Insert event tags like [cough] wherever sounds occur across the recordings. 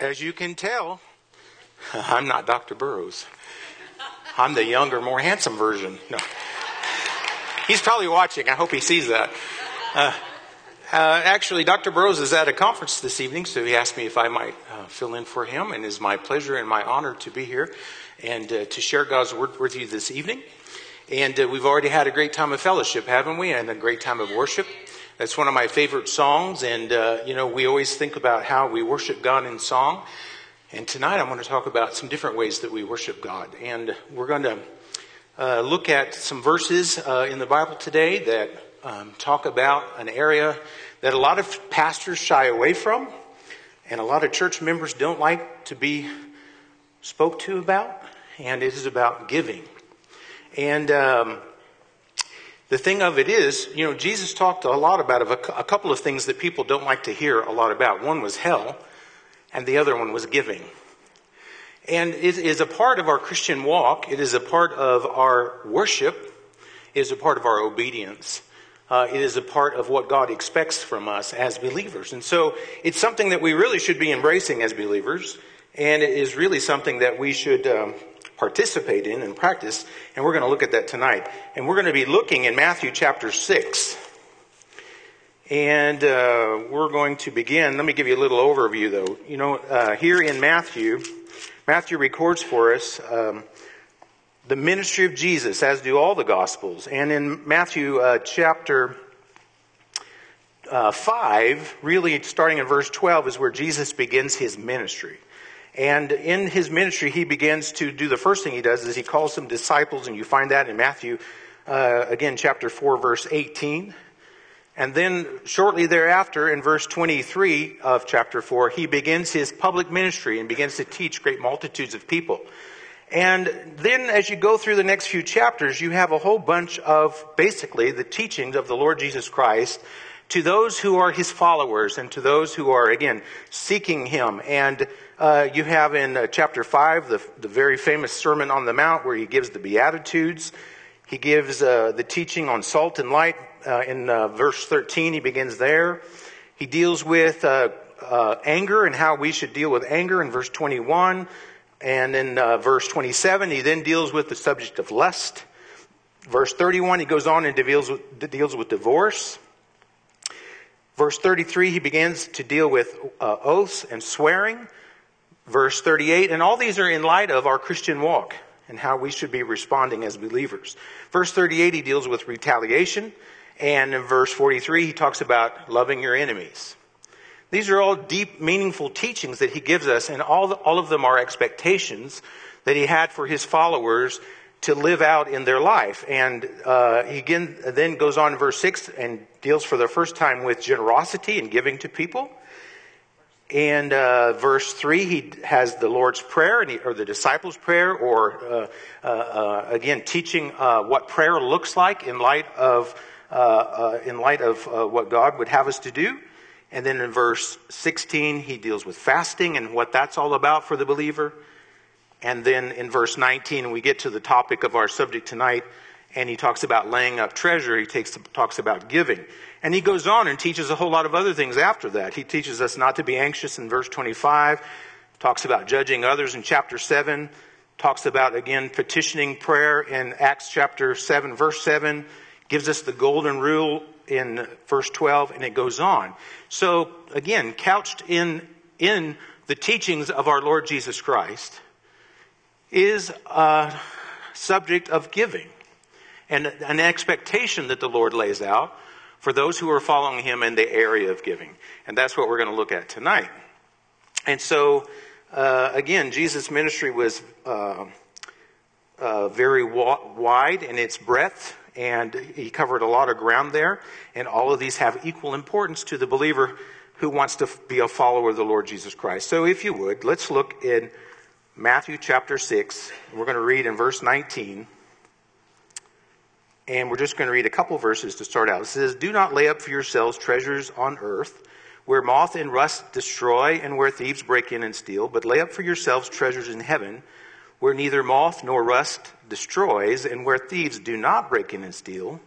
As you can tell, [laughs] I'm not Dr. Burrows. I'm the younger, more handsome version. No. He's probably watching. I hope he sees that. Uh, uh, actually, Dr. Burrows is at a conference this evening, so he asked me if I might uh, fill in for him, and it's my pleasure and my honor to be here and uh, to share God's word with you this evening. And uh, we've already had a great time of fellowship, haven't we? And a great time of worship. That's one of my favorite songs, and uh, you know, we always think about how we worship God in song. And tonight, I'm going to talk about some different ways that we worship God, and we're going to uh, look at some verses uh, in the Bible today that um, talk about an area that a lot of pastors shy away from, and a lot of church members don't like to be spoke to about, and it is about giving. And um, the thing of it is, you know, Jesus talked a lot about a, couple of things that people don't like to hear a lot about. One was hell, and the other one was giving. And it is a part of our Christian walk. It is a part of our worship. It is a part of our obedience. Uh, it is a part of what God expects from us as believers. And so it's something that we really should be embracing as believers. And it is really something that we should um, participate in and practice. And we're going to look at that tonight. And we're going to be looking in Matthew chapter 6. And uh, we're going to begin. Let me give you a little overview, though. You know, uh, here in Matthew, Matthew records for us um, the ministry of Jesus, as do all the Gospels. And in Matthew uh, chapter uh, 5, really starting in verse 12, is where Jesus begins his ministry. And in his ministry, he begins to do the first thing he does is he calls them disciples, and you find that in Matthew, uh, again, chapter 4, verse 18. And then shortly thereafter, in verse 23 of chapter 4, he begins his public ministry and begins to teach great multitudes of people. And then as you go through the next few chapters, you have a whole bunch of basically the teachings of the Lord Jesus Christ to those who are his followers and to those who are, again, seeking him. And uh, you have in uh, chapter 5 the, the very famous Sermon on the Mount where he gives the Beatitudes. He gives uh, the teaching on salt and light uh, in uh, verse 13. He begins there. He deals with uh, anger and how we should deal with anger in verse 21. And in verse 27, he then deals with the subject of lust. Verse 31, he goes on and deals with, deals with divorce. Verse 33, he begins to deal with oaths and swearing. Verse 38, and all these are in light of our Christian walk and how we should be responding as believers. Verse 38, he deals with retaliation. And in verse 43, he talks about loving your enemies. These are all deep, meaningful teachings that he gives us, and all, all of them are expectations that he had for his followers to live out in their life. And uh, he again, then goes on in verse 6 and deals for the first time with generosity and giving to people. And uh, verse 3, he has the Lord's Prayer, he, or the disciples' prayer, or uh, uh, uh again, teaching uh, what prayer looks like in light of, in light of what God would have us to do. And then in verse 16, he deals with fasting and what that's all about for the believer. And then in verse 19, we get to the topic of our subject tonight, and he talks about laying up treasure. He takes, talks about giving. And he goes on and teaches a whole lot of other things after that. He teaches us not to be anxious in verse 25, talks about judging others in chapter 7, talks about, again, petitioning prayer in Acts chapter 7, verse 7, gives us the golden rule in verse 12, and it goes on. So, again, couched in, in the teachings of our Lord Jesus Christ, is a subject of giving and an expectation that the Lord lays out for those who are following Him in the area of giving. And that's what we're going to look at tonight. And so, uh, again, Jesus' ministry was uh, uh, very wa- wide in its breadth, and he covered a lot of ground there. And all of these have equal importance to the believer who wants to be a follower of the Lord Jesus Christ. So, if you would, let's look in Matthew chapter 6. We're going to read in verse 19. And we're just going to read a couple verses to start out. It says, Do not lay up for yourselves treasures on earth, where moth and rust destroy and where thieves break in and steal, but lay up for yourselves treasures in heaven, where neither moth nor rust destroys and where thieves do not break in and steal.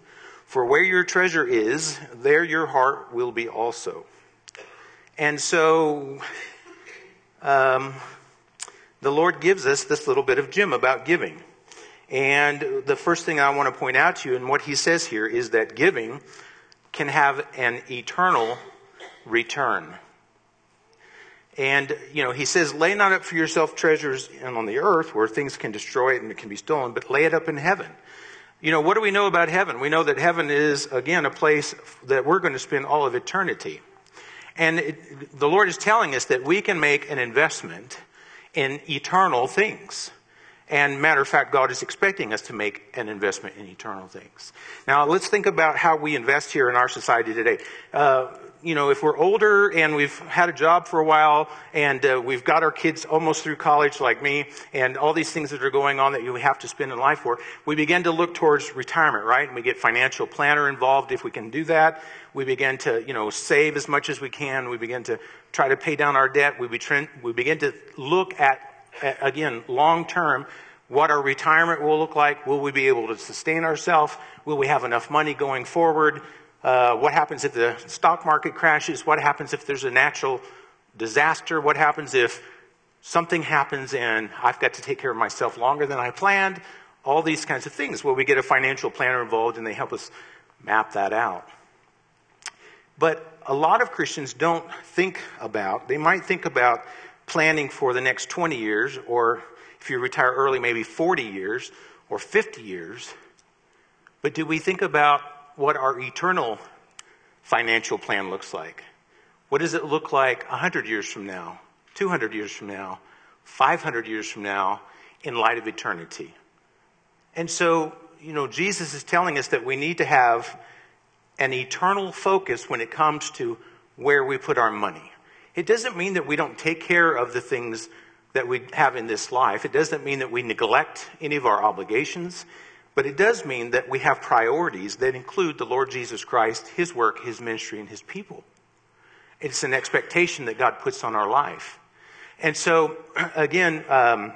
For where your treasure is, there your heart will be also. And so um, the Lord gives us this little bit of gem about giving. And the first thing I want to point out to you, and what he says here, is that giving can have an eternal return. And, you know, he says, lay not up for yourself treasures on the earth where things can destroy it and it can be stolen, but lay it up in heaven. You know, what do we know about heaven? We know that heaven is, again, a place that we're going to spend all of eternity. And it, the Lord is telling us that we can make an investment in eternal things. And matter of fact, God is expecting us to make an investment in eternal things. Now, let's think about how we invest here in our society today. Uh, you know, if we're older and we've had a job for a while and uh, we've got our kids almost through college like me and all these things that are going on that you have to spend in life for, we begin to look towards retirement, right? And we get financial planner involved if we can do that. We begin to, you know, save as much as we can. We begin to try to pay down our debt. We, we begin to look at, again, long term, what our retirement will look like. Will we be able to sustain ourselves? Will we have enough money going forward? Uh, what happens if the stock market crashes? What happens if there's a natural disaster? What happens if something happens and I've got to take care of myself longer than I planned? All these kinds of things. Well, we get a financial planner involved and they help us map that out. But a lot of Christians don't think about, they might think about planning for the next 20 years, or if you retire early, maybe 40 years or 50 years. But do we think about what our eternal financial plan looks like. What does it look like 100 years from now, 200 years from now, 500 years from now, in light of eternity? And so, you know, Jesus is telling us that we need to have an eternal focus when it comes to where we put our money. It doesn't mean that we don't take care of the things that we have in this life. It doesn't mean that we neglect any of our obligations. But it does mean that we have priorities that include the Lord Jesus Christ, His work, His ministry, and His people. It's an expectation that God puts on our life. And so, [clears throat] again, um,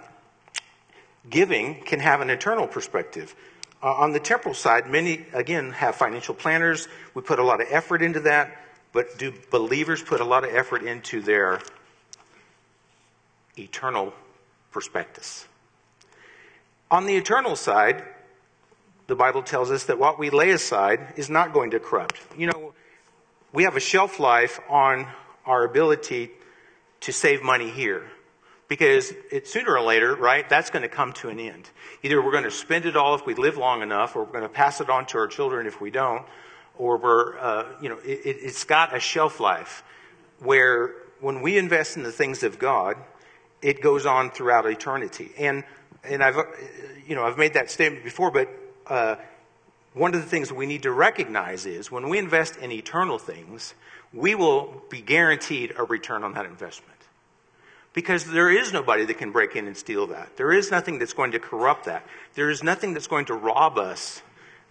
giving can have an eternal perspective. Uh, on the temporal side, many, again, have financial planners. We put a lot of effort into that. But do believers put a lot of effort into their eternal prospectus? On the eternal side, the Bible tells us that what we lay aside is not going to corrupt. You know, we have a shelf life on our ability to save money here. Because it, sooner or later, right, that's going to come to an end. Either we're going to spend it all if we live long enough, or we're going to pass it on to our children if we don't, or we're, uh, you know, it, it's got a shelf life where when we invest in the things of God, it goes on throughout eternity. And, and I've, you know, I've made that statement before, but uh, one of the things we need to recognize is when we invest in eternal things, we will be guaranteed a return on that investment. Because there is nobody that can break in and steal that. There is nothing that's going to corrupt that. There is nothing that's going to rob us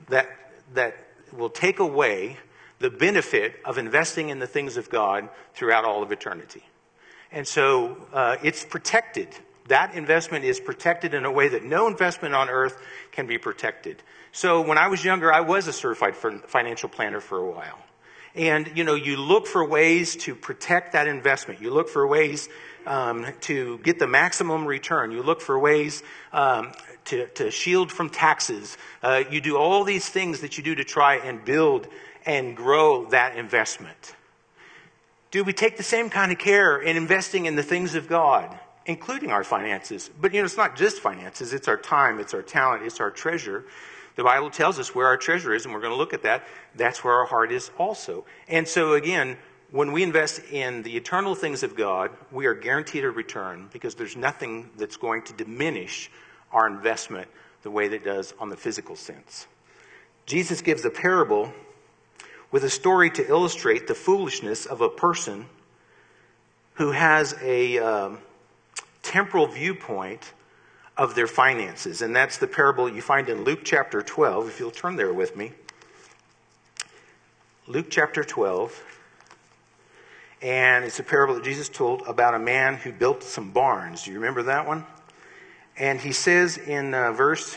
that, that will take away the benefit of investing in the things of God throughout all of eternity. And so uh, it's protected that investment is protected in a way that no investment on earth can be protected. So when I was younger, I was a certified financial planner for a while. And, you know, you look for ways to protect that investment. You look for ways um, to get the maximum return. You look for ways um, to, to, shield from taxes. Uh, you do all these things that you do to try and build and grow that investment. Do we take the same kind of care in investing in the things of God? including our finances. But you know, it's not just finances, it's our time, it's our talent, it's our treasure. The Bible tells us where our treasure is, and we're going to look at that. That's where our heart is also. And so, again, when we invest in the eternal things of God, we are guaranteed a return because there's nothing that's going to diminish our investment the way that it does on the physical sense. Jesus gives a parable with a story to illustrate the foolishness of a person who has a. Um, temporal viewpoint of their finances. And that's the parable you find in Luke chapter 12, if you'll turn there with me. Luke chapter 12. And it's a parable that Jesus told about a man who built some barns. Do you remember that one? And he says in uh, verse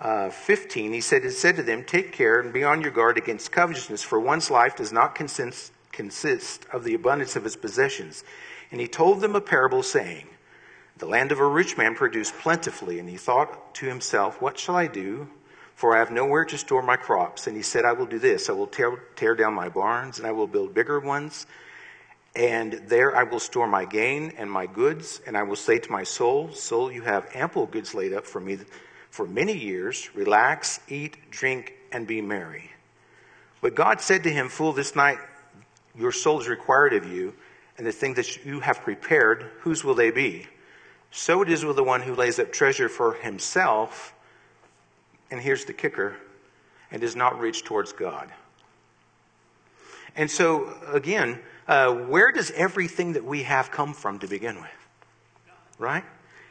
uh, 15, he said, It said to them, Take care and be on your guard against covetousness, for one's life does not consist, consist of the abundance of his possessions. And he told them a parable, saying, The land of a rich man produced plentifully, and he thought to himself, What shall I do? For I have nowhere to store my crops. And he said, I will do this I will tear, tear down my barns, and I will build bigger ones. And there I will store my gain and my goods. And I will say to my soul, Soul, you have ample goods laid up for me for many years. Relax, eat, drink, and be merry. But God said to him, Fool, this night your soul is required of you, and the things that you have prepared, whose will they be? So it is with the one who lays up treasure for himself and here's the kicker, and does not reach towards God. And so, again, uh, where does everything that we have come from to begin with? Right?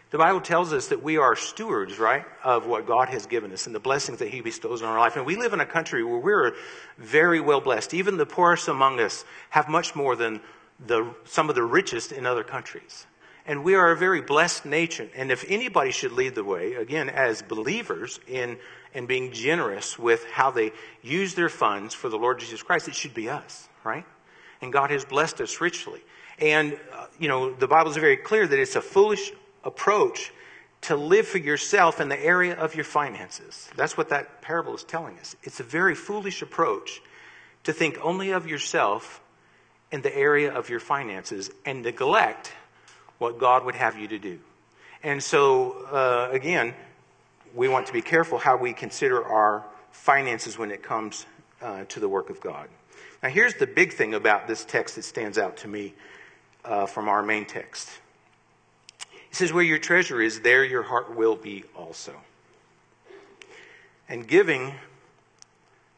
The Bible tells us that we are stewards, right, of what God has given us and the blessings that He bestows on our life. And we live in a country where we're very well blessed. Even the poorest among us have much more than the, some of the richest in other countries. And we are a very blessed nation. And if anybody should lead the way, again, as believers in, in being generous with how they use their funds for the Lord Jesus Christ, it should be us, right? And God has blessed us richly. And, uh, you know, the Bible is very clear that it's a foolish approach to live for yourself in the area of your finances. That's what that parable is telling us. It's a very foolish approach to think only of yourself in the area of your finances and neglect what God would have you to do. And so, uh, again, we want to be careful how we consider our finances when it comes uh, to the work of God. Now, here's the big thing about this text that stands out to me uh, from our main text. He says, Where your treasure is, there your heart will be also. And giving,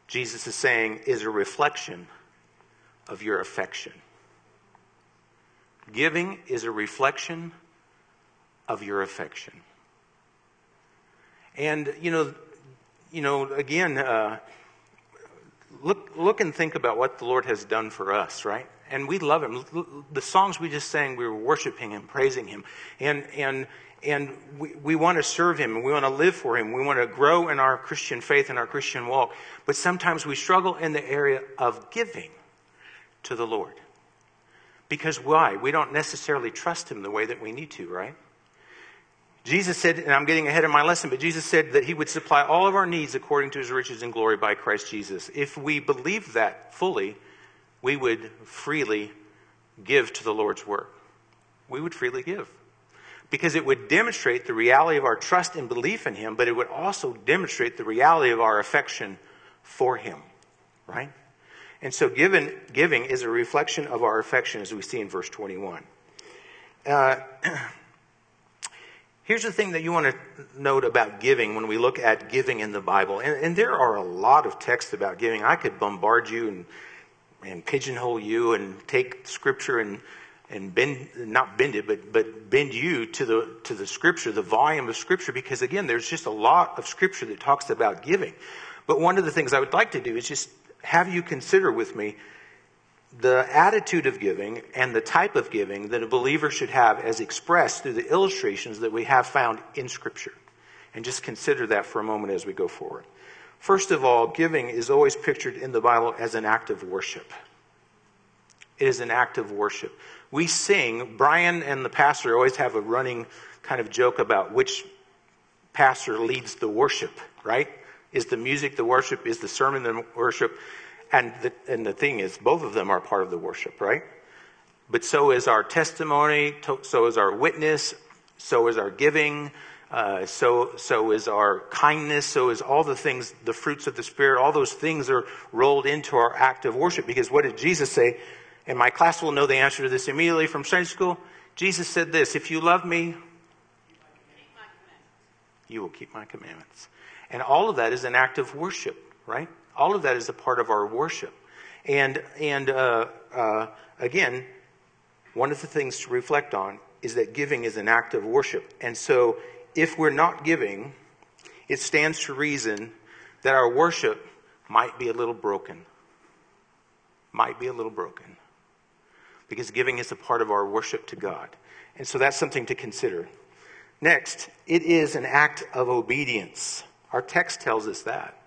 Jesus is saying, is a reflection of your affection. Giving is a reflection of your affection. And, you know, you know, again, uh, look, look and think about what the Lord has done for us, right? And we love Him. The songs we just sang, we were worshiping Him, praising Him. And, and, and we, we want to serve Him and we want to live for Him. We want to grow in our Christian faith and our Christian walk. But sometimes we struggle in the area of giving to the Lord. Because why? We don't necessarily trust him the way that we need to, right? Jesus said, and I'm getting ahead of my lesson, but Jesus said that he would supply all of our needs according to his riches and glory by Christ Jesus. If we believe that fully, we would freely give to the Lord's work. We would freely give. Because it would demonstrate the reality of our trust and belief in him, but it would also demonstrate the reality of our affection for him, right? And so giving, giving is a reflection of our affection, as we see in verse 21. Uh, [clears throat] here's the thing that you want to note about giving when we look at giving in the Bible. And, and there are a lot of texts about giving. I could bombard you and, and pigeonhole you and take scripture and, and bend, not bend it, but, but bend you to the, to the scripture, the volume of scripture, because again, there's just a lot of scripture that talks about giving. But one of the things I would like to do is just have you consider with me the attitude of giving and the type of giving that a believer should have as expressed through the illustrations that we have found in Scripture. And just consider that for a moment as we go forward. First of all, giving is always pictured in the Bible as an act of worship. It is an act of worship. We sing, Brian and the pastor always have a running kind of joke about which pastor leads the worship, right? Is the music the worship? Is the sermon the worship? And the, and the thing is, both of them are part of the worship, right? But so is our testimony, so is our witness, so is our giving, uh, so so is our kindness, so is all the things, the fruits of the Spirit. All those things are rolled into our act of worship. Because what did Jesus say? And my class will know the answer to this immediately from Sunday school. Jesus said this: If you love me, you will keep my commandments. And all of that is an act of worship, right? All of that is a part of our worship. And, and uh, uh, again, one of the things to reflect on is that giving is an act of worship. And so if we're not giving, it stands to reason that our worship might be a little broken. Might be a little broken. Because giving is a part of our worship to God. And so that's something to consider. Next, it is an act of obedience. Our text tells us that.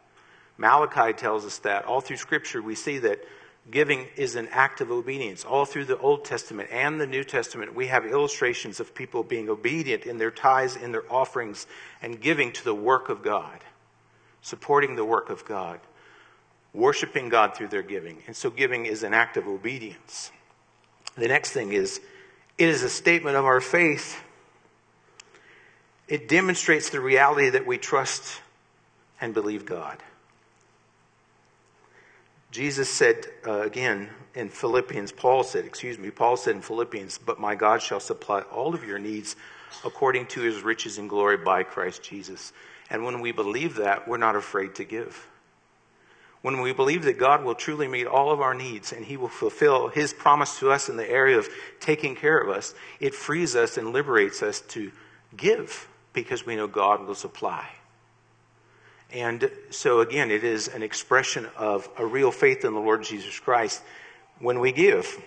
Malachi tells us that. All through Scripture, we see that Giving is an act of obedience. All through the Old Testament and the New Testament, we have illustrations of people being obedient in their tithes, in their offerings, and giving to the work of God, supporting the work of God, worshiping God through their giving. And so giving is an act of obedience. The next thing is it is a statement of our faith. It demonstrates the reality that we trust and believe God. Jesus said uh, again in Philippians, Paul said, excuse me, Paul said in Philippians, but my God shall supply all of your needs according to his riches and glory by Christ Jesus. And when we believe that, we're not afraid to give. When we believe that God will truly meet all of our needs and he will fulfill his promise to us in the area of taking care of us, it frees us and liberates us to give because we know God will supply. And so, again, it is an expression of a real faith in the Lord Jesus Christ when we give.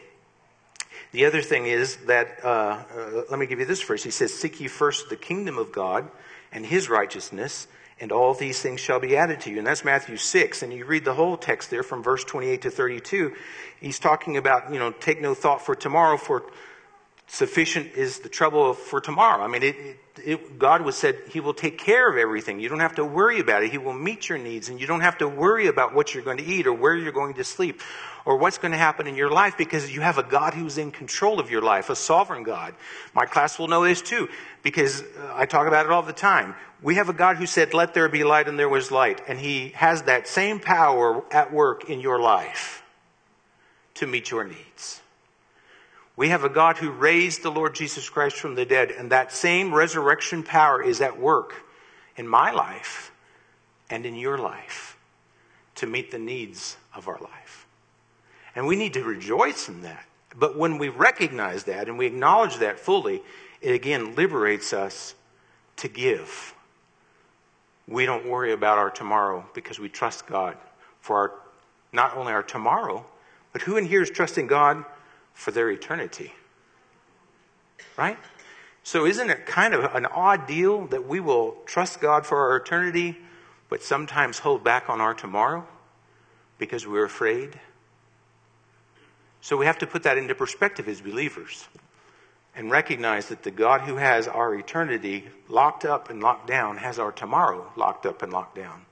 The other thing is that, uh, uh, let me give you this verse. He says, Seek ye first the kingdom of God and his righteousness, and all these things shall be added to you. And that's Matthew 6. And you read the whole text there from verse 28 to 32. He's talking about, you know, take no thought for tomorrow, for sufficient is the trouble for tomorrow. I mean, it, it, it, God was said He will take care of everything. You don't have to worry about it. He will meet your needs, and you don't have to worry about what you're going to eat or where you're going to sleep or what's going to happen in your life because you have a God who's in control of your life, a sovereign God. My class will know this too because uh, I talk about it all the time. We have a God who said, "Let there be light," and there was light, and He has that same power at work in your life to meet your needs. We have a God who raised the Lord Jesus Christ from the dead, and that same resurrection power is at work in my life and in your life to meet the needs of our life. And we need to rejoice in that. But when we recognize that and we acknowledge that fully, it again liberates us to give. We don't worry about our tomorrow because we trust God for our, not only our tomorrow, but who in here is trusting God for their eternity. Right? So, isn't it kind of an odd deal that we will trust God for our eternity, but sometimes hold back on our tomorrow because we're afraid? So, we have to put that into perspective as believers and recognize that the God who has our eternity locked up and locked down has our tomorrow locked up and locked down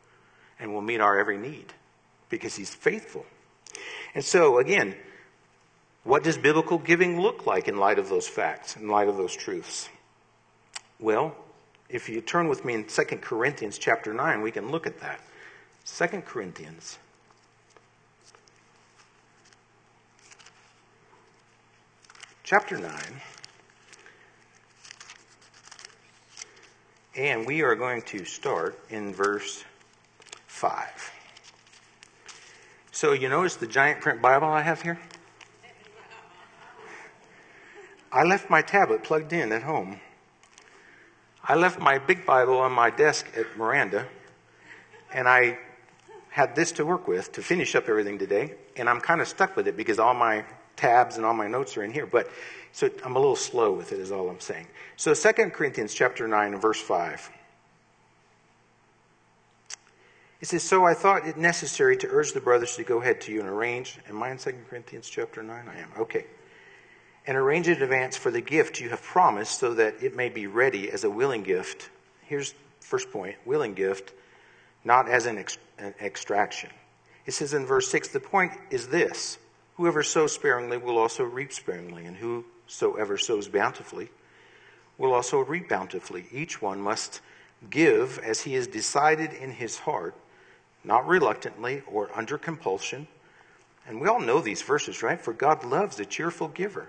and will meet our every need because He's faithful. And so, again, what does biblical giving look like in light of those facts, in light of those truths? Well, if you turn with me in 2 Corinthians chapter 9, we can look at that. 2 Corinthians. Chapter 9. And we are going to start in verse 5. So you notice the giant print Bible I have here? I left my tablet plugged in at home. I left my big Bible on my desk at Miranda, and I had this to work with to finish up everything today, and I'm kind of stuck with it because all my tabs and all my notes are in here, but so I'm a little slow with it is all I'm saying. So 2 Corinthians chapter 9 verse 5. It says, So I thought it necessary to urge the brothers to go ahead to you and arrange. Am I in 2 Corinthians chapter 9? I am. Okay and arrange in advance for the gift you have promised so that it may be ready as a willing gift. Here's first point willing gift, not as an, ex- an extraction. It says in verse 6 the point is this whoever sows sparingly will also reap sparingly, and whosoever sows bountifully will also reap bountifully. Each one must give as he has decided in his heart, not reluctantly or under compulsion. And we all know these verses, right? For God loves a cheerful giver.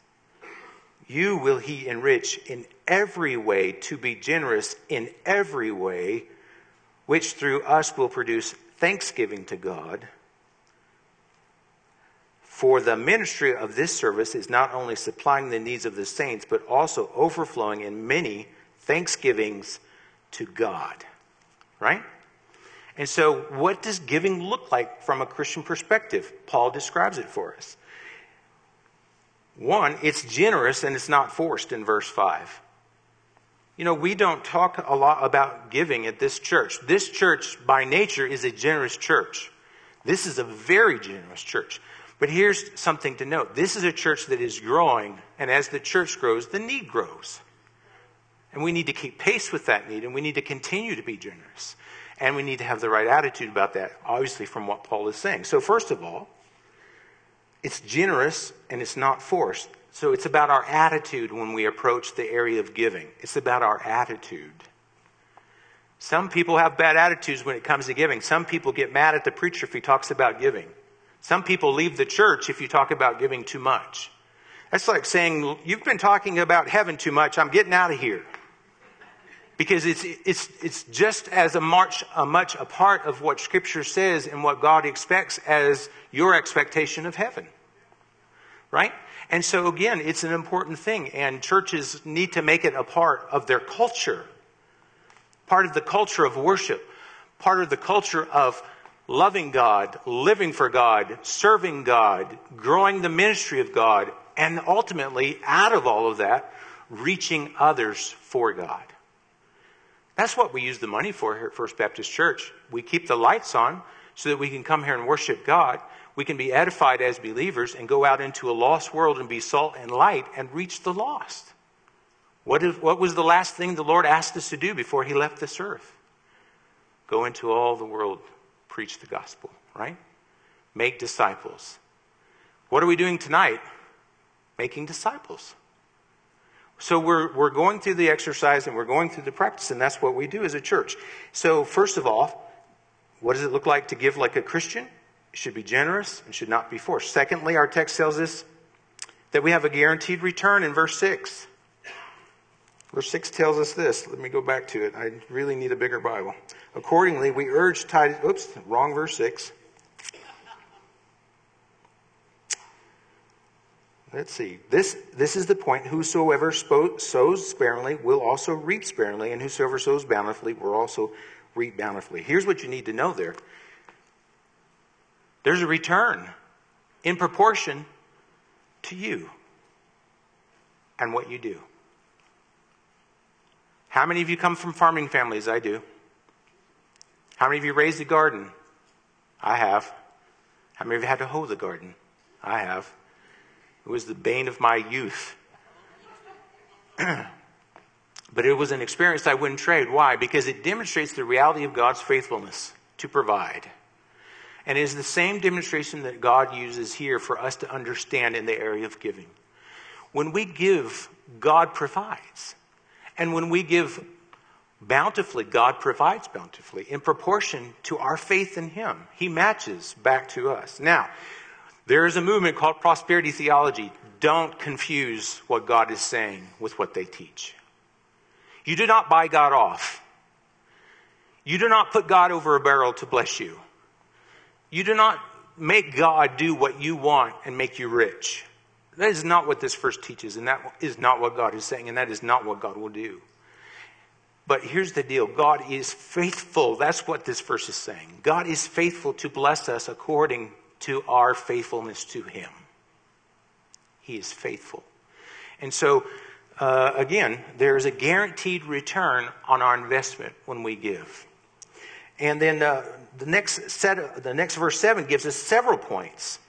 you will he enrich in every way to be generous in every way, which through us will produce thanksgiving to God For the ministry of this service is not only supplying the needs of the saints, but also overflowing in many thanksgivings to God. Right? And so, what does giving look like from a Christian perspective? Paul describes it for us. One, it's generous and it's not forced in verse 5. You know, we don't talk a lot about giving at this church. This church, by nature, is a generous church. This is a very generous church. But here's something to note this is a church that is growing, and as the church grows, the need grows. And we need to keep pace with that need, and we need to continue to be generous. And we need to have the right attitude about that, obviously, from what Paul is saying. So, first of all, it's generous and it's not forced. So, it's about our attitude when we approach the area of giving. It's about our attitude. Some people have bad attitudes when it comes to giving. Some people get mad at the preacher if he talks about giving. Some people leave the church if you talk about giving too much. That's like saying, You've been talking about heaven too much, I'm getting out of here because it's, it's, it's just as a much, a much a part of what Scripture says and what God expects as your expectation of heaven. Right? And so, again, it's an important thing, and churches need to make it a part of their culture, part of the culture of worship, part of the culture of loving God, living for God, serving God, growing the ministry of God, and ultimately, out of all of that, reaching others for God. That's what we use the money for here at First Baptist Church. We keep the lights on so that we can come here and worship God. We can be edified as believers and go out into a lost world and be salt and light and reach the lost. What, if, what was the last thing the Lord asked us to do before He left this earth? Go into all the world, preach the gospel, right? Make disciples. What are we doing tonight? Making disciples. So we're, we're going through the exercise and we're going through the practice, and that's what we do as a church. So, first of all, what does it look like to give like a Christian? It should be generous and should not be forced. Secondly, our text tells us that we have a guaranteed return in verse 6. Verse 6 tells us this. Let me go back to it. I really need a bigger Bible. Accordingly, we urge Titus, oops, wrong verse 6. Let's see. This, this is the point. Whosoever sows sparingly will also reap sparingly, and whosoever sows bountifully will also reap bountifully. Here's what you need to know there there's a return in proportion to you and what you do. How many of you come from farming families? I do. How many of you raised a garden? I have. How many of you had to hoe the garden? I have. It was the bane of my youth. [clears throat] but it was an experience I wouldn't trade. Why? Because it demonstrates the reality of God's faithfulness to provide. And it is the same demonstration that God uses here for us to understand in the area of giving. When we give, God provides. And when we give bountifully, God provides bountifully in proportion to our faith in Him. He matches back to us. Now, there is a movement called prosperity theology. Don't confuse what God is saying with what they teach. You do not buy God off. You do not put God over a barrel to bless you. You do not make God do what you want and make you rich. That is not what this verse teaches, and that is not what God is saying, and that is not what God will do. But here's the deal God is faithful. That's what this verse is saying. God is faithful to bless us according to our faithfulness to Him. He is faithful. And so, uh, again, there is a guaranteed return on our investment when we give. And then uh, the next set, the next verse seven gives us several points.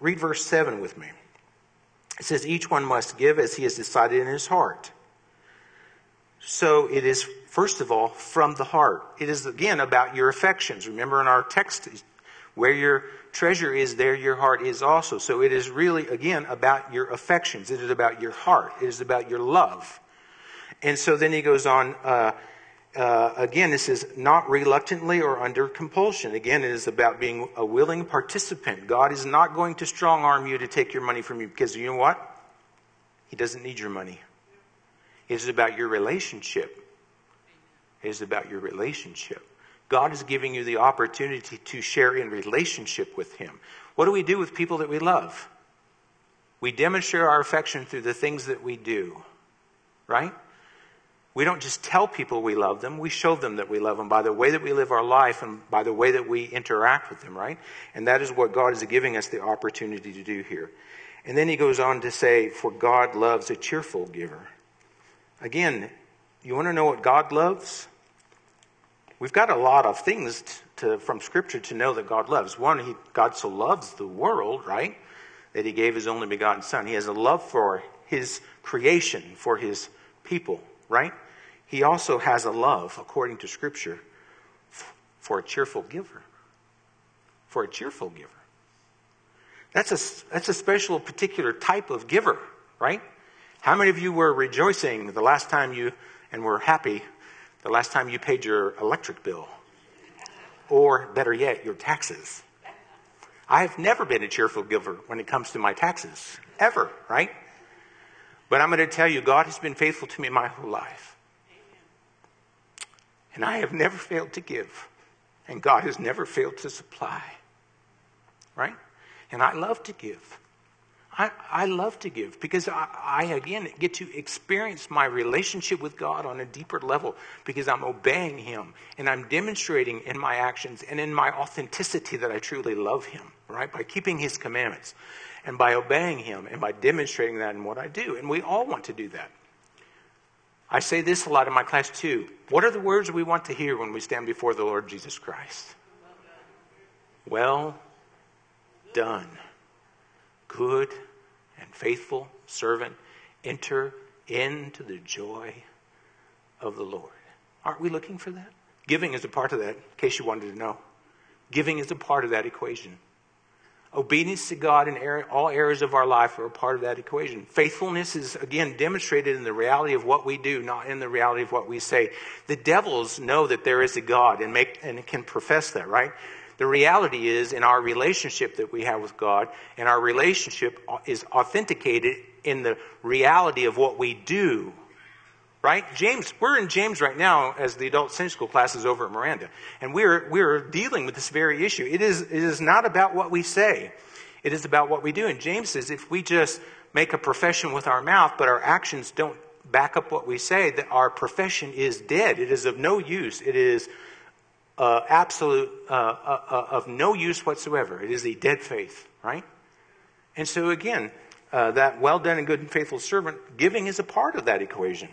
Read verse seven with me. It says, "Each one must give as he has decided in his heart." So it is first of all from the heart. It is again about your affections. Remember in our text, where your treasure is, there your heart is also. So it is really, again, about your affections. It is about your heart. It is about your love. And so then he goes on. Uh, uh, again, this is not reluctantly or under compulsion. Again, it is about being a willing participant. God is not going to strong arm you to take your money from you because you know what? He doesn't need your money. It is about your relationship. It is about your relationship. God is giving you the opportunity to share in relationship with Him. What do we do with people that we love? We demonstrate our affection through the things that we do, right? We don't just tell people we love them, we show them that we love them by the way that we live our life and by the way that we interact with them, right? And that is what God is giving us the opportunity to do here. And then he goes on to say, For God loves a cheerful giver. Again, you want to know what God loves? We've got a lot of things to, from Scripture to know that God loves. One, he, God so loves the world, right? That he gave his only begotten Son. He has a love for his creation, for his people, right? He also has a love, according to Scripture, for a cheerful giver. For a cheerful giver. That's a, that's a special, particular type of giver, right? How many of you were rejoicing the last time you, and were happy the last time you paid your electric bill? Or better yet, your taxes? I have never been a cheerful giver when it comes to my taxes, ever, right? But I'm going to tell you, God has been faithful to me my whole life. And I have never failed to give. And God has never failed to supply. Right? And I love to give. I, I love to give because I, I, again, get to experience my relationship with God on a deeper level because I'm obeying Him and I'm demonstrating in my actions and in my authenticity that I truly love Him, right? By keeping His commandments and by obeying Him and by demonstrating that in what I do. And we all want to do that. I say this a lot in my class too. What are the words we want to hear when we stand before the Lord Jesus Christ? Well done good and faithful servant, enter into the joy of the Lord. Aren't we looking for that? Giving is a part of that, in case you wanted to know. Giving is a part of that equation. Obedience to God in all areas of our life are a part of that equation. Faithfulness is, again, demonstrated in the reality of what we do, not in the reality of what we say. The devils know that there is a God and, make, and can profess that, right? The reality is, in our relationship that we have with God, and our relationship is authenticated in the reality of what we do. Right? James, we're in James right now as the adult Sunday school class is over at Miranda. And we're, we're dealing with this very issue. It is, it is not about what we say. It is about what we do. And James says if we just make a profession with our mouth, but our actions don't back up what we say, that our profession is dead. It is of no use. It is uh, absolute, uh, uh, uh, of no use whatsoever. It is a dead faith, right? And so, again, uh, that well done and good and faithful servant, giving is a part of that equation.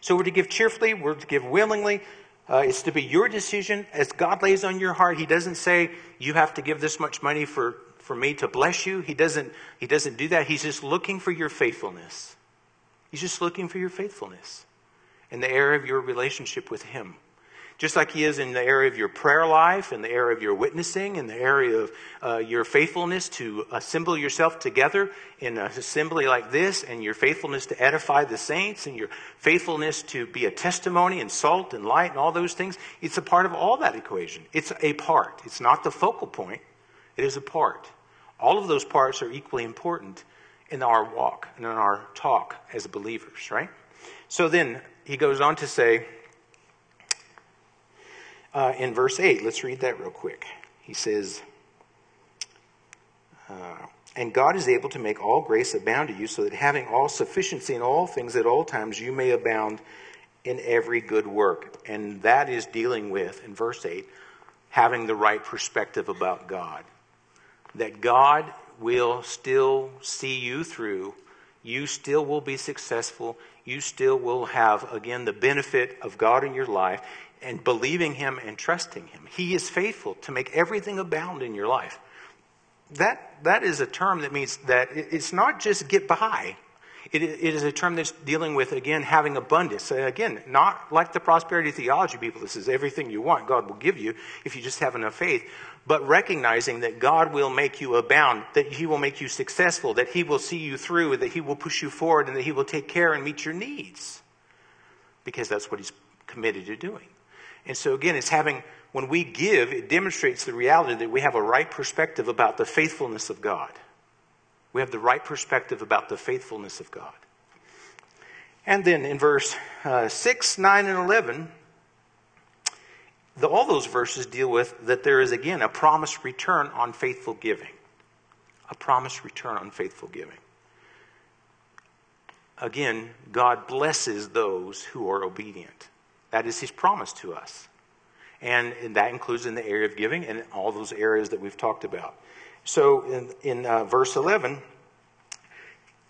So, we're to give cheerfully, we're to give willingly. Uh, it's to be your decision as God lays on your heart. He doesn't say, you have to give this much money for, for me to bless you. He doesn't, he doesn't do that. He's just looking for your faithfulness. He's just looking for your faithfulness in the area of your relationship with Him just like He is in the area of your prayer life, in the area of your witnessing, in the area of uh, your faithfulness to assemble yourself together in an assembly like this, and your faithfulness to edify the saints, and your faithfulness to be a testimony and salt and light and all those things. It's a part of all that equation. It's a part. It's not the focal point, it is a part. All of those parts are equally important in our walk and in our talk as believers, right? So then he goes on to say, uh, in verse 8. Let's read that real quick. He says, uh, And God is able to make all grace abound to you, so that having all sufficiency in all things at all times, you may abound in every good work. And that is dealing with, in verse 8, having the right perspective about God. That God will still see you through. You still will be successful. You still will have, again, the benefit of God in your life and believing Him and trusting Him. He is faithful to make everything abound in your life. That, that is a term that means that it's not just get by. It, it is a term that's dealing with, again, having abundance. Again, not like the prosperity theology people. This is everything you want, God will give you if you just have enough faith. But recognizing that God will make you abound, that He will make you successful, that He will see you through, that He will push you forward, and that He will take care and meet your needs. Because that's what He's committed to doing. And so, again, it's having, when we give, it demonstrates the reality that we have a right perspective about the faithfulness of God. We have the right perspective about the faithfulness of God. And then in verse uh, 6, 9, and 11, the, all those verses deal with that there is, again, a promised return on faithful giving. A promised return on faithful giving. Again, God blesses those who are obedient. That is his promise to us. And, and that includes in the area of giving and all those areas that we've talked about. So in, in uh, verse 11,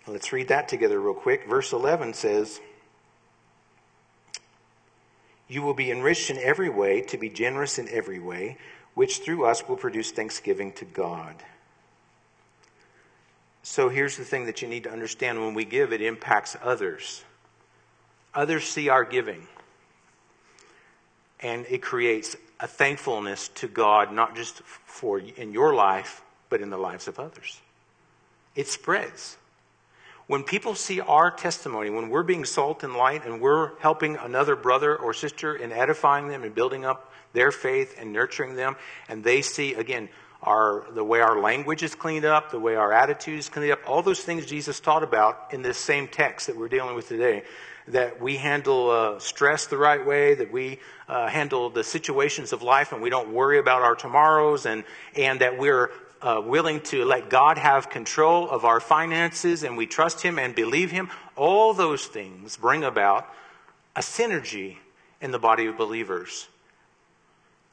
let's read that together real quick. Verse 11 says, You will be enriched in every way to be generous in every way, which through us will produce thanksgiving to God. So here's the thing that you need to understand when we give, it impacts others. Others see our giving. And it creates a thankfulness to God, not just for in your life, but in the lives of others. It spreads. When people see our testimony, when we're being salt and light and we're helping another brother or sister and edifying them and building up their faith and nurturing them, and they see, again, our, the way our language is cleaned up, the way our attitude is cleaned up, all those things Jesus taught about in this same text that we're dealing with today. That we handle uh, stress the right way, that we uh, handle the situations of life and we don't worry about our tomorrows, and, and that we're uh, willing to let God have control of our finances and we trust Him and believe Him. All those things bring about a synergy in the body of believers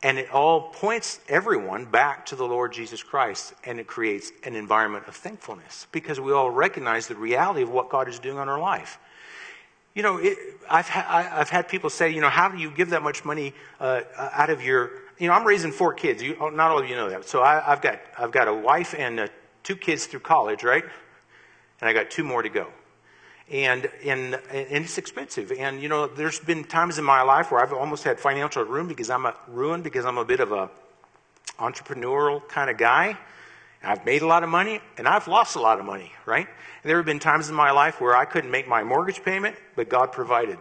and it all points everyone back to the Lord Jesus Christ, and it creates an environment of thankfulness because we all recognize the reality of what God is doing on our life. You know, it, I've, ha- I've had people say, you know, how do you give that much money uh, out of your, you know, I'm raising four kids. You, oh, not all of you know that. So I, have got, I've got a wife and uh, two kids through college, right? And I got two more to go and, and, and it's expensive. And, you know, there's been times in my life where I've almost had financial ruin because I'm a ruin because I'm a bit of a entrepreneurial kind of guy. I've made a lot of money and I've lost a lot of money, right? There have been times in my life where I couldn't make my mortgage payment, but God provided.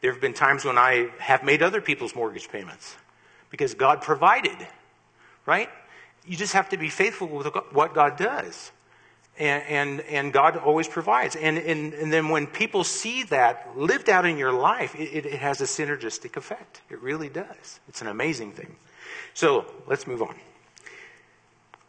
There have been times when I have made other people's mortgage payments because God provided, right? You just have to be faithful with what God does and, and, and, God always provides. And, and, and then when people see that lived out in your life, it, it has a synergistic effect. It really does. It's an amazing thing. So let's move on.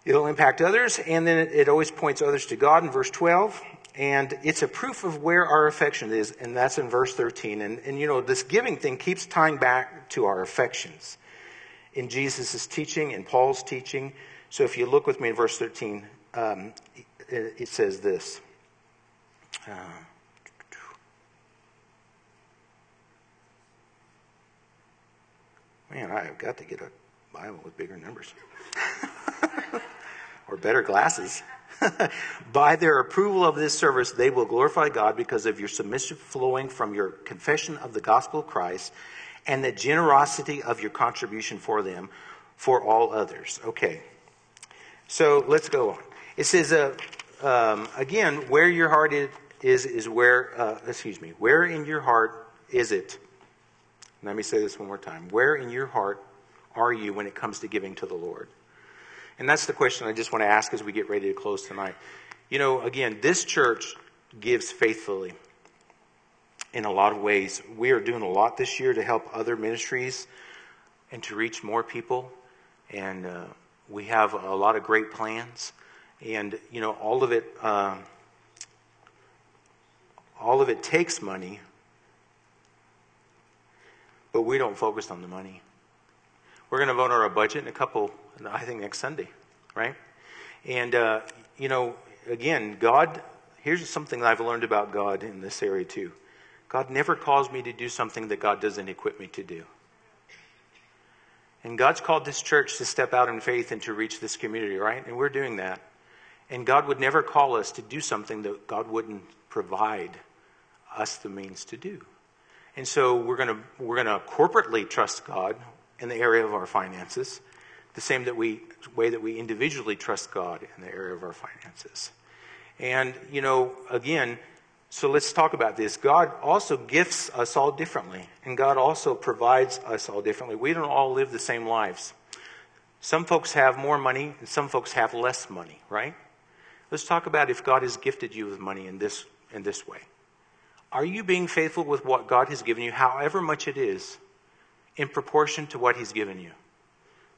It'll impact others, and then it, it always points others to God in verse 12. And it's a proof of where our affection is, and that's in verse 13. And, and you know, this giving thing keeps tying back to our affections in Jesus' teaching, and Paul's teaching. So if you look with me in verse 13, um, it says this. Uh, man, I've got to get a Bible with bigger numbers or better glasses. [laughs] By their approval of this service, they will glorify God because of your submission flowing from your confession of the gospel of Christ and the generosity of your contribution for them for all others. Okay. So let's go on. It says, uh, um, again, where your heart is, is, where, uh, excuse me, where in your heart is it? Let me say this one more time. Where in your heart are you when it comes to giving to the Lord? And that's the question I just want to ask as we get ready to close tonight. You know, again, this church gives faithfully in a lot of ways. We are doing a lot this year to help other ministries and to reach more people. And uh, we have a lot of great plans. And, you know, all of it, um, all of it takes money, but we don't focus on the money. We're going to vote on our budget in a couple, I think next Sunday, right? And, uh, you know, again, God, here's something I've learned about God in this area too. God never calls me to do something that God doesn't equip me to do. And God's called this church to step out in faith and to reach this community, right? And we're doing that. And God would never call us to do something that God wouldn't provide us the means to do. And so we're going to we're going to corporately trust God in the area of our finances, the same that we way that we individually trust God in the area of our finances. And you know, again, so let's talk about this. God also gifts us all differently, and God also provides us all differently. We don't all live the same lives. Some folks have more money, and some folks have less money, right? Let's talk about if God has gifted you with money in this, in this way. Are you being faithful with what God has given you, however much it is, in proportion to what He's given you.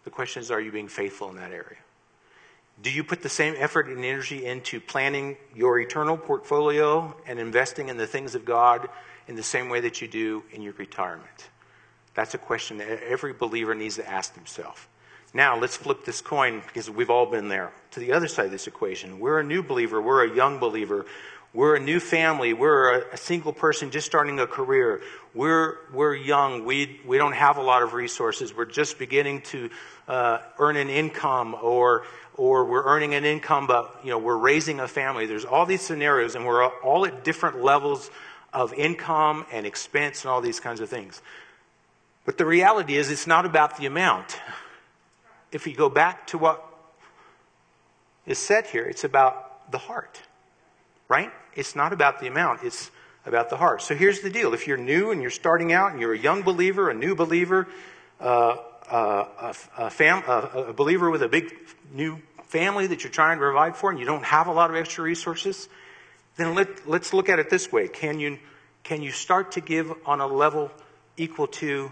The question is, are you being faithful in that area? Do you put the same effort and energy into planning your eternal portfolio and investing in the things of God in the same way that you do in your retirement? That's a question that every believer needs to ask himself. Now, let's flip this coin because we've all been there to the other side of this equation. We're a new believer, we're a young believer, we're a new family, we're a, single person just starting a career. We're, we're young, we, we don't have a lot of resources, we're just beginning to uh, earn an income or or we're earning an income, but you know, we're raising a family. There's all these scenarios, and we're all at different levels of income and expense and all these kinds of things. But the reality is, it's not about the amount. If you go back to what is said here, it's about the heart, right? It's not about the amount, it's about the heart. So here's the deal if you're new and you're starting out and you're a young believer, a new believer, uh, uh, a, a, fam- a, believer with a big new family that you're trying to provide for and you don't have a lot of extra resources, then let, let's look at it this way. Can you, can you start to give on a level equal to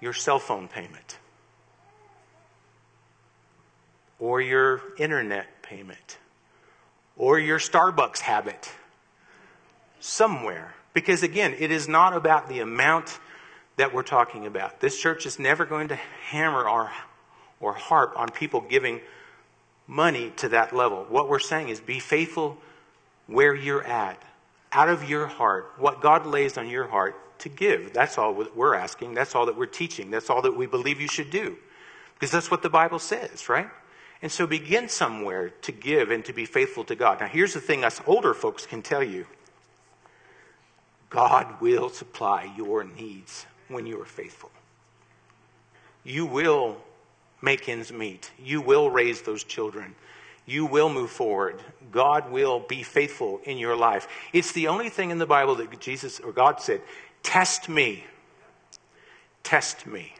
your cell phone payment? Or your internet payment? Or your Starbucks habit? Somewhere. Because again, it is not about the amount that we're talking about. This church is never going to hammer our, or harp on people giving money to that level. What we're saying is be faithful where you're at, out of your heart, what God lays on your heart to give. That's all we're asking. That's all that we're teaching. That's all that we believe you should do. Because that's what the Bible says, right? And so begin somewhere to give and to be faithful to God. Now, here's the thing us older folks can tell you God will supply your needs when you are faithful. You will make ends meet. You will raise those children. You will move forward. God will be faithful in your life. It's the only thing in the Bible that Jesus or God said, Test me. Test me.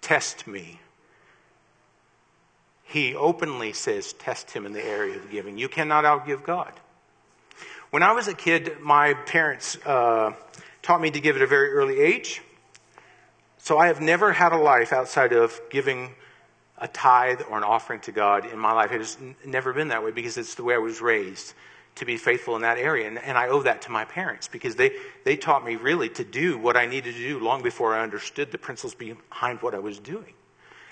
Test me. He openly says, Test him in the area of giving. You cannot outgive God. When I was a kid, my parents uh, taught me to give at a very early age. So I have never had a life outside of giving a tithe or an offering to God in my life. It has never been that way because it's the way I was raised to be faithful in that area. And, and, I owe that to my parents because they, they taught me really to do what I needed to do long before I understood the principles behind what I was doing.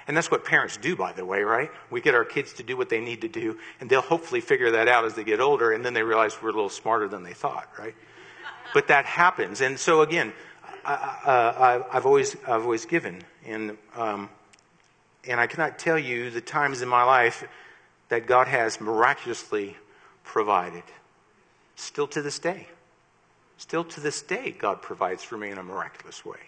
And that's what parents do, by the way, right? We get our kids to do what they need to do, and they'll hopefully figure that out as they get older, and then they realize we're a little smarter than they thought, right? but that happens. And so again, I, have always I've always given, and um, and I cannot tell you the times in my life that God has miraculously provided. Still to this day, still to this day, God provides for me in a miraculous way.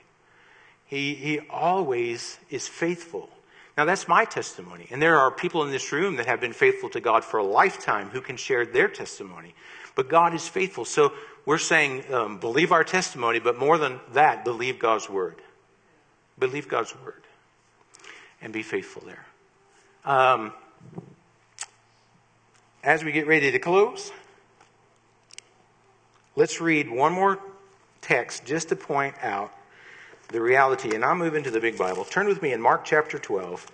He he always is faithful. Now that's my testimony, and there are people in this room that have been faithful to God for a lifetime who can share their testimony. But God is faithful. So we're saying um, believe our testimony, but more than that, believe God's word. Believe God's word and be faithful there. Um, as we get ready to close, let's read one more text just to point out the reality. And I'll move into the big Bible. Turn with me in Mark chapter 12.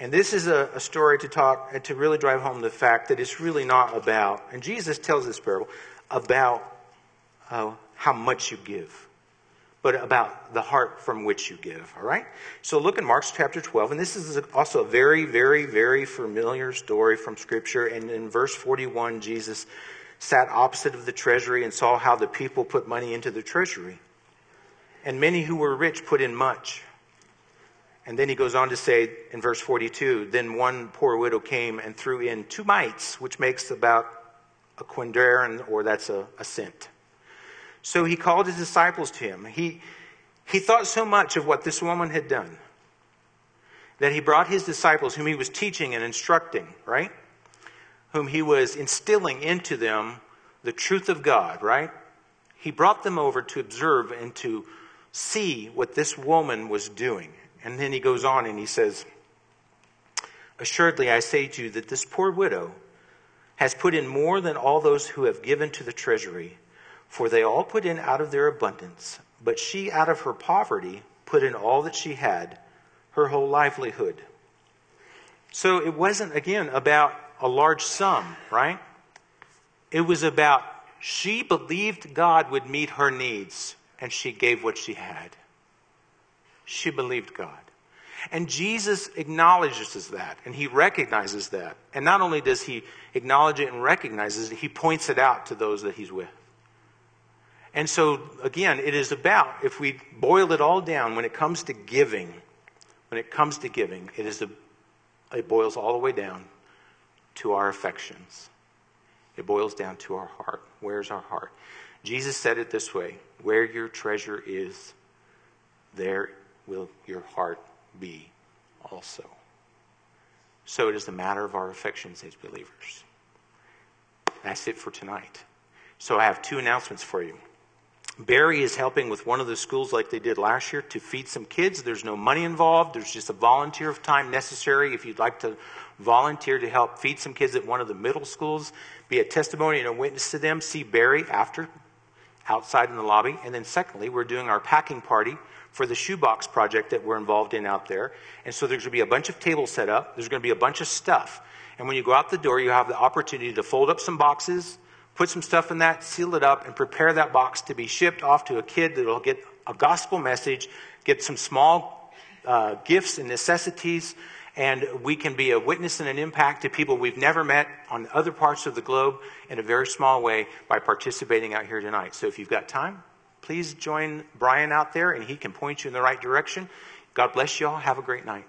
And this is a, a, story to talk, to really drive home the fact that it's really not about, and Jesus tells this parable, about uh, how much you give, but about the heart from which you give, all right? So look in Mark chapter 12, and this is also a very, very, very familiar story from Scripture. And in verse 41, Jesus sat opposite of the treasury and saw how the people put money into the treasury. And many who were rich put in much. And then he goes on to say in verse 42 Then one poor widow came and threw in two mites, which makes about a quadrans, or that's a, a cent. So he called his disciples to him. He, he thought so much of what this woman had done that he brought his disciples, whom he was teaching and instructing, right? Whom he was instilling into them the truth of God, right? He brought them over to observe and to see what this woman was doing. And then he goes on and he says, Assuredly, I say to you that this poor widow has put in more than all those who have given to the treasury. For they all put in out of their abundance, but she out of her poverty put in all that she had, her whole livelihood. So it wasn't, again, about a large sum, right? It was about she believed God would meet her needs, and she gave what she had. She believed God. And Jesus acknowledges that, and he recognizes that. And not only does he acknowledge it and recognizes it, he points it out to those that he's with. And so, again, it is about, if we boil it all down, when it comes to giving, when it comes to giving, it is a, it boils all the way down to our affections. It boils down to our heart. Where's our heart? Jesus said it this way Where your treasure is, there will your heart be also. So it is a matter of our affections as believers. That's it for tonight. So I have two announcements for you. Barry is helping with one of the schools like they did last year to feed some kids. There's no money involved. There's just a volunteer of time necessary if you'd like to volunteer to help feed some kids at one of the middle schools, be a testimony and a witness to them. See Barry after outside in the lobby. And then secondly, we're doing our packing party for the shoebox project that we're involved in out there. And so there's going to be a bunch of tables set up. There's going to be a bunch of stuff. And when you go out the door, you have the opportunity to fold up some boxes, put some stuff in that, seal it up, and prepare that box to be shipped off to a kid that will get a gospel message, get some small uh, gifts and necessities, and we can be a witness and an impact to people we've never met on other parts of the globe in a very small way by participating out here tonight. So if you've got time, please join Brian out there and he can point you in the right direction. God bless you all. Have a great night.